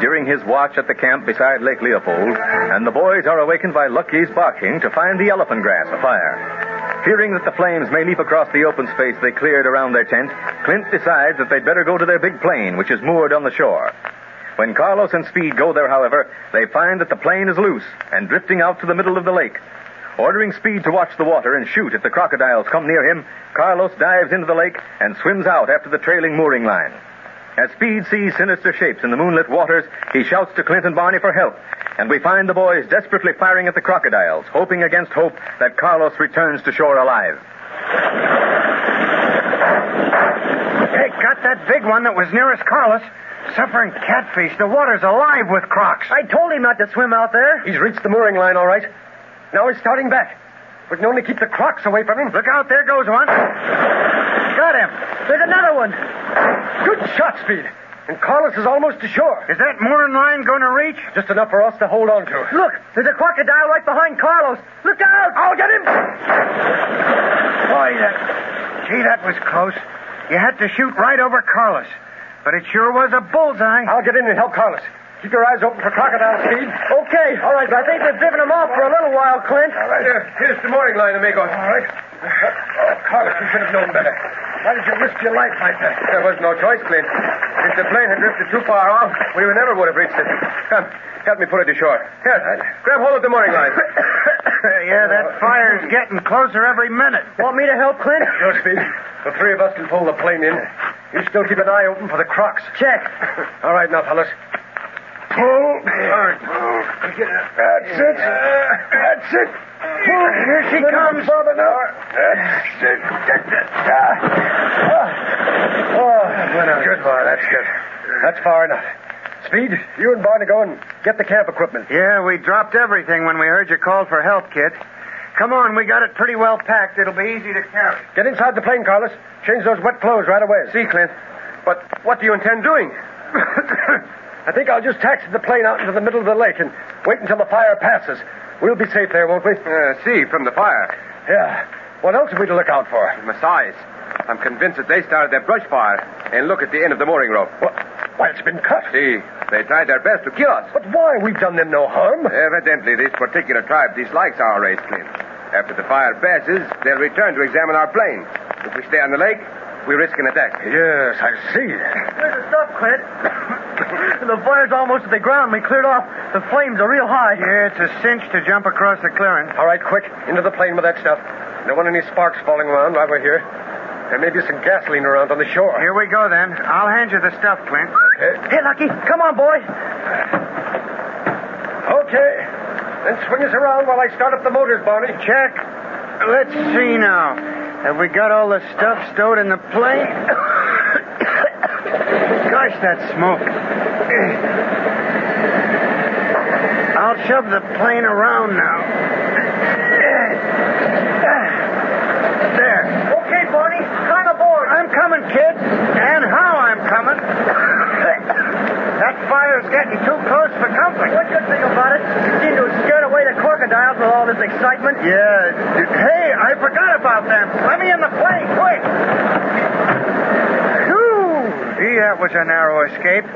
During his watch at the camp beside Lake Leopold, and the boys are awakened by Lucky's barking to find the elephant grass afire. Fearing that the flames may leap across the open space they cleared around their tent, Clint decides that they'd better go to their big plane, which is moored on the shore. When Carlos and Speed go there, however, they find that the plane is loose and drifting out to the middle of the lake. Ordering Speed to watch the water and shoot if the crocodiles come near him, Carlos dives into the lake and swims out after the trailing mooring line. As Speed sees sinister shapes in the moonlit waters, he shouts to Clint and Barney for help, and we find the boys desperately firing at the crocodiles, hoping against hope that Carlos returns to shore alive. Hey, got that big one that was nearest Carlos. Suffering catfish. The water's alive with crocs. I told him not to swim out there. He's reached the mooring line, all right. Now he's starting back. We can only keep the crocs away from him. Look out, there goes one. Got him. There's another one. Good shot, Speed. And Carlos is almost to shore. Is that mooring line going to reach? Just enough for us to hold on to. Look, there's a crocodile right behind Carlos. Look out! I'll get him. Boy, that. Gee, that was close. You had to shoot right over Carlos. But it sure was a bullseye. I'll get in and help Carlos. Keep your eyes open for crocodile speed. Okay, all right, but I think they've driven him off for a little while, Clint. All right. Here, here's the mooring line, amigo. All right. Uh, Carlos, you should have known better. Why did you risk your life like that? There was no choice, Clint. If the plane had drifted too far off, we never would have reached it. Come, help me put it to shore. Here, grab hold of the mooring line. yeah, that fire's getting closer every minute. Want me to help, Clint? Sure, Speed. The three of us can pull the plane in. You still keep an eye open for the crocs. Check. All right, now, fellas. Pull. All right. That's it. That's it. Pull. Here she comes. Father, now. That's. Good boy. That's good. That's far enough. Speed, you and Barney go and get the camp equipment. Yeah, we dropped everything when we heard you call for help, kid. Come on, we got it pretty well packed. It'll be easy to carry. Get inside the plane, Carlos. Change those wet clothes right away. See, Clint. But what do you intend doing? I think I'll just taxi the plane out into the middle of the lake and wait until the fire passes. We'll be safe there, won't we? Uh, see, from the fire. Yeah. What else are we to look out for? Maasais. I'm convinced that they started that brush fire. And look at the end of the mooring rope. What? Why, it's been cut. See, they tried their best to kill us. But why? We've done them no harm. Evidently, this particular tribe dislikes our race, Clint. After the fire passes, they'll return to examine our plane. If we stay on the lake, we risk an attack. Yes, I see. There's the stuff, Clint. the fire's almost at the ground. We cleared off. The flames are real high. Yeah, it's a cinch to jump across the clearing. All right, quick. Into the plane with that stuff. Don't want any sparks falling around while we're here. There may be some gasoline around on the shore. Here we go, then. I'll hand you the stuff, Clint. Hey, Lucky, come on, boy. Okay. Then swing us around while I start up the motors, Barney. Check. Let's see now. Have we got all the stuff stowed in the plane? Gosh, that smoke. I'll shove the plane around now. Okay, Barney, climb aboard. I'm coming, kids. And how I'm coming. that fire's getting too close for comfort. What you think about it? You seem to have scared away the crocodiles with all this excitement. Yeah. Hey, I forgot about them. Let me in the plane, quick. Phew. Gee, that was a narrow escape.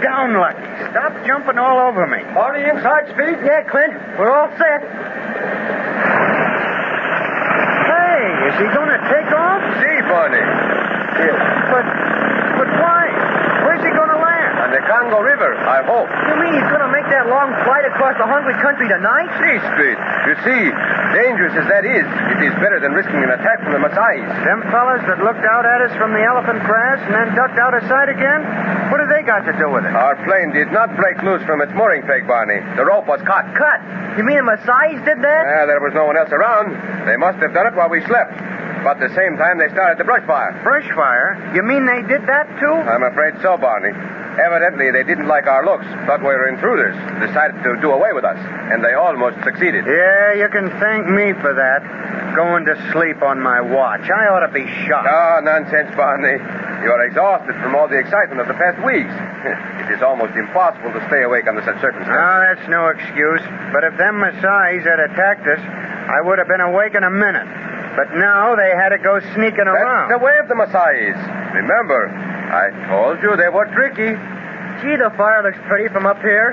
Down, Lucky. Stop jumping all over me. Party inside, Speed? Yeah, Clint. We're all set. Hey, is he going to take off? See, Barney. But, but why? Where's he going to land? On the Congo River, I hope. You mean he's going to make that long flight across the hungry country tonight? See, Speed. You see, dangerous as that is, it is better than risking an attack from the Maasais. Them fellas that looked out at us from the elephant grass and then ducked out of sight again? What have they got to do with it? Our plane did not break loose from its mooring peg, Barney. The rope was cut. Cut. You mean the Maasais did that? Ah, there was no one else around. They must have done it while we slept. But at the same time, they started the brush fire. Brush fire? You mean they did that too? I'm afraid so, Barney. Evidently, they didn't like our looks, thought we were intruders, decided to do away with us, and they almost succeeded. Yeah, you can thank me for that. Going to sleep on my watch. I ought to be shot. Oh, ah, nonsense, Barney. You are exhausted from all the excitement of the past weeks. it is almost impossible to stay awake under such circumstances. No, that's no excuse. But if them Maasais had attacked us, I would have been awake in a minute. But now they had to go sneaking That's around. the way of the Maasais. Remember, I told you they were tricky. Gee, the fire looks pretty from up here.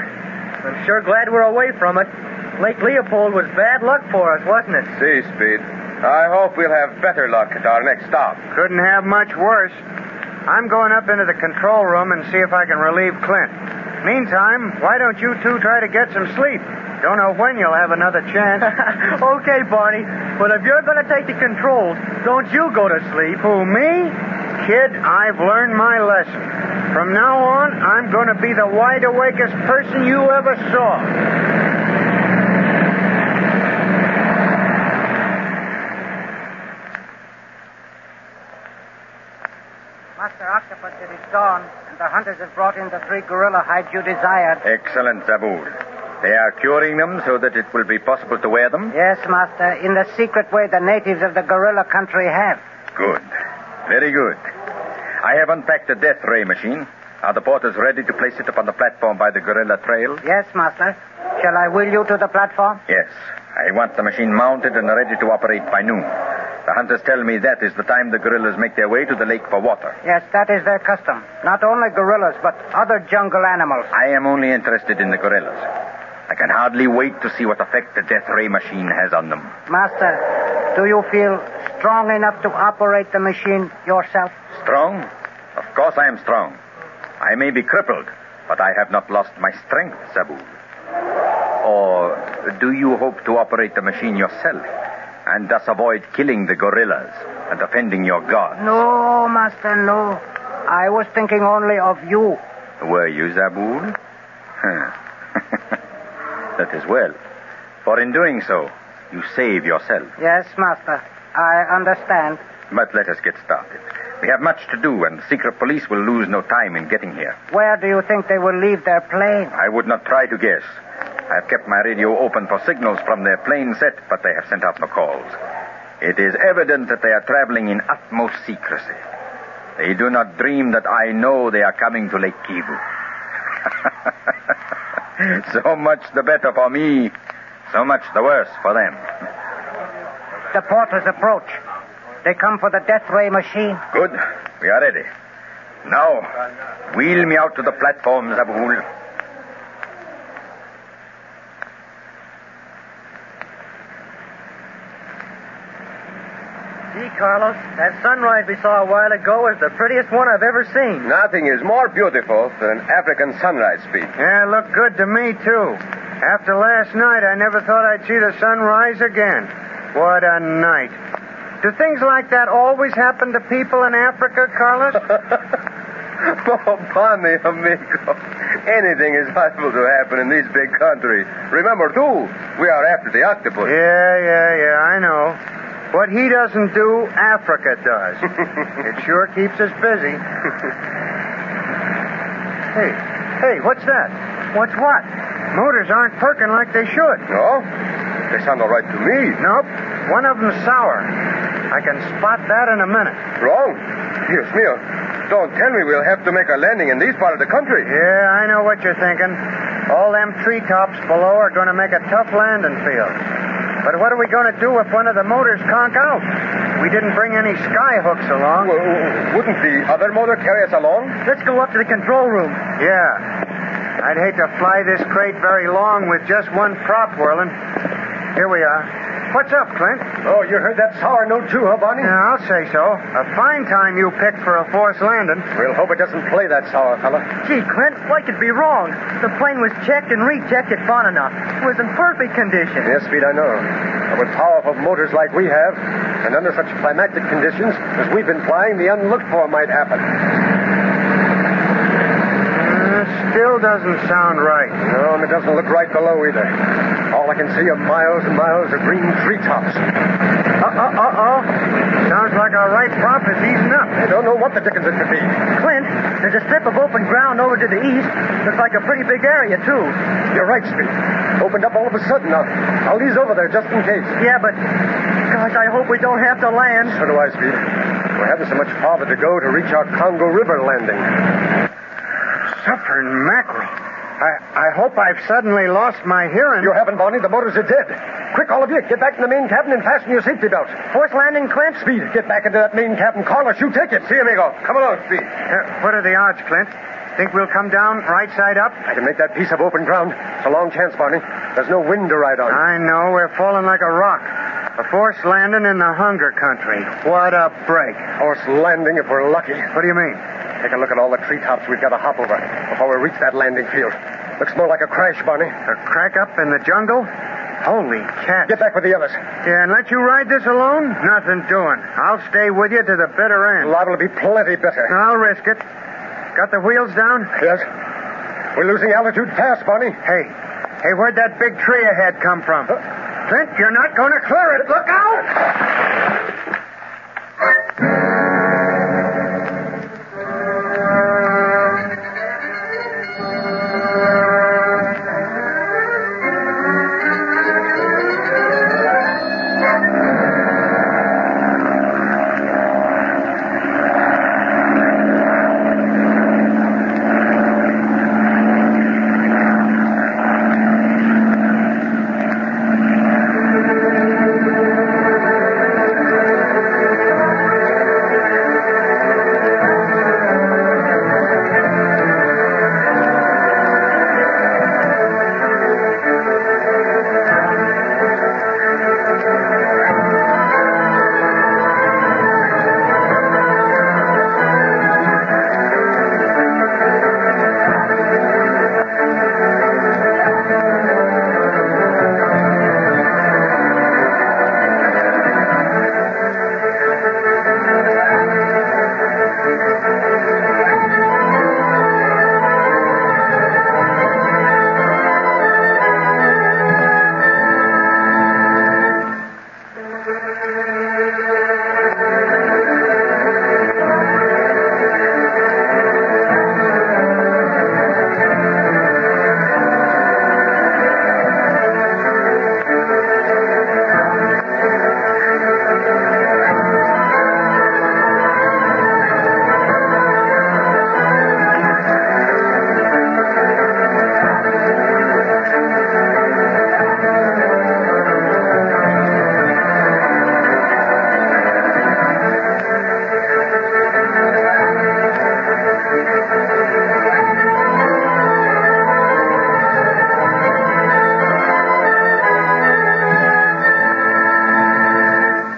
I'm sure glad we're away from it. Lake Leopold was bad luck for us, wasn't it? See, Speed. I hope we'll have better luck at our next stop. Couldn't have much worse. I'm going up into the control room and see if I can relieve Clint. Meantime, why don't you two try to get some sleep? Don't know when you'll have another chance. okay, Barney. But if you're going to take the controls, don't you go to sleep. Who, me? Kid, I've learned my lesson. From now on, I'm going to be the wide awakest person you ever saw. Master Octopus, it is dawn, and the hunters have brought in the three gorilla hides you desired. Excellent, Zabul. They are curing them so that it will be possible to wear them? Yes, Master, in the secret way the natives of the gorilla country have. Good. Very good. I have unpacked the death ray machine. Are the porters ready to place it upon the platform by the gorilla trail? Yes, Master. Shall I wheel you to the platform? Yes. I want the machine mounted and ready to operate by noon. The hunters tell me that is the time the gorillas make their way to the lake for water. Yes, that is their custom. Not only gorillas, but other jungle animals. I am only interested in the gorillas. I can hardly wait to see what effect the death ray machine has on them. Master, do you feel strong enough to operate the machine yourself? Strong? Of course I am strong. I may be crippled, but I have not lost my strength, Zabul. Or do you hope to operate the machine yourself and thus avoid killing the gorillas and offending your god? No, Master, no. I was thinking only of you. Were you, Zabul? Huh. That is well. For in doing so, you save yourself. Yes, Master. I understand. But let us get started. We have much to do, and the secret police will lose no time in getting here. Where do you think they will leave their plane? I would not try to guess. I have kept my radio open for signals from their plane set, but they have sent out no calls. It is evident that they are traveling in utmost secrecy. They do not dream that I know they are coming to Lake Kivu. so much the better for me, so much the worse for them. The porters approach. They come for the death ray machine. Good. We are ready. Now, wheel me out to the platform, Zabul. Gee, Carlos, that sunrise we saw a while ago is the prettiest one I've ever seen. Nothing is more beautiful than an African sunrise, Pete. Yeah, it looked good to me, too. After last night, I never thought I'd see the sun rise again. What a night. Do things like that always happen to people in Africa, Carlos? oh, Bonnie, amigo. Anything is possible to happen in these big countries. Remember, too, we are after the octopus. Yeah, yeah, yeah, I know. What he doesn't do, Africa does. it sure keeps us busy. hey, hey, what's that? What's what? Motors aren't perking like they should. No? They sound all right to me. Nope. One of them's sour. I can spot that in a minute. Wrong. Dios mío. Don't tell me we'll have to make a landing in these part of the country. Yeah, I know what you're thinking. All them treetops below are going to make a tough landing field. But what are we going to do if one of the motors conk out? We didn't bring any sky hooks along. Well, wouldn't the other motor carry us along? Let's go up to the control room. Yeah. I'd hate to fly this crate very long with just one prop whirling. Here we are. What's up, Clint? Oh, you heard that sour note too, huh, Barney? Yeah, I'll say so. A fine time you picked for a forced landing. We'll hope it doesn't play that sour, fella. Gee, Clint, what could be wrong? The plane was checked and rechecked at Enough. It was in perfect condition. Yes, Speed, I know. But with powerful motors like we have, and under such climatic conditions as we've been flying, the unlooked for might happen. Uh, still doesn't sound right. No, and it doesn't look right below either. All I can see are miles and miles of green treetops. Uh uh uh oh. Sounds like our right prop is easing up. I don't know what the dickens it could be. Clint, there's a strip of open ground over to the east. Looks like a pretty big area, too. You're right, Speed. Opened up all of a sudden. Now, I'll ease over there just in case. Yeah, but gosh, I hope we don't have to land. So do I, Speed. We haven't so much farther to go to reach our Congo River landing. Suffering mackerel. I, I hope I've suddenly lost my hearing. You haven't, Barney. The motors are dead. Quick, all of you, get back in the main cabin and fasten your safety belts. Force landing, Clint? Speed, get back into that main cabin. Carlos, you take it. See, you, amigo. Come along, Speed. Uh, what are the odds, Clint? Think we'll come down right side up? I can make that piece of open ground. It's a long chance, Barney. There's no wind to ride on. I know. We're falling like a rock. A forced landing in the hunger country. What a break. Forced landing if we're lucky. What do you mean? Take a look at all the treetops we've got to hop over before we reach that landing field. Looks more like a crash, Barney. A crack up in the jungle? Holy cat. Get back with the others. Yeah, and let you ride this alone? Nothing doing. I'll stay with you to the bitter end. Liable to be plenty bitter. I'll risk it. Got the wheels down? Yes. We're losing altitude fast, Barney. Hey, hey, where'd that big tree ahead come from? Clint, you're not going to clear it. Look out!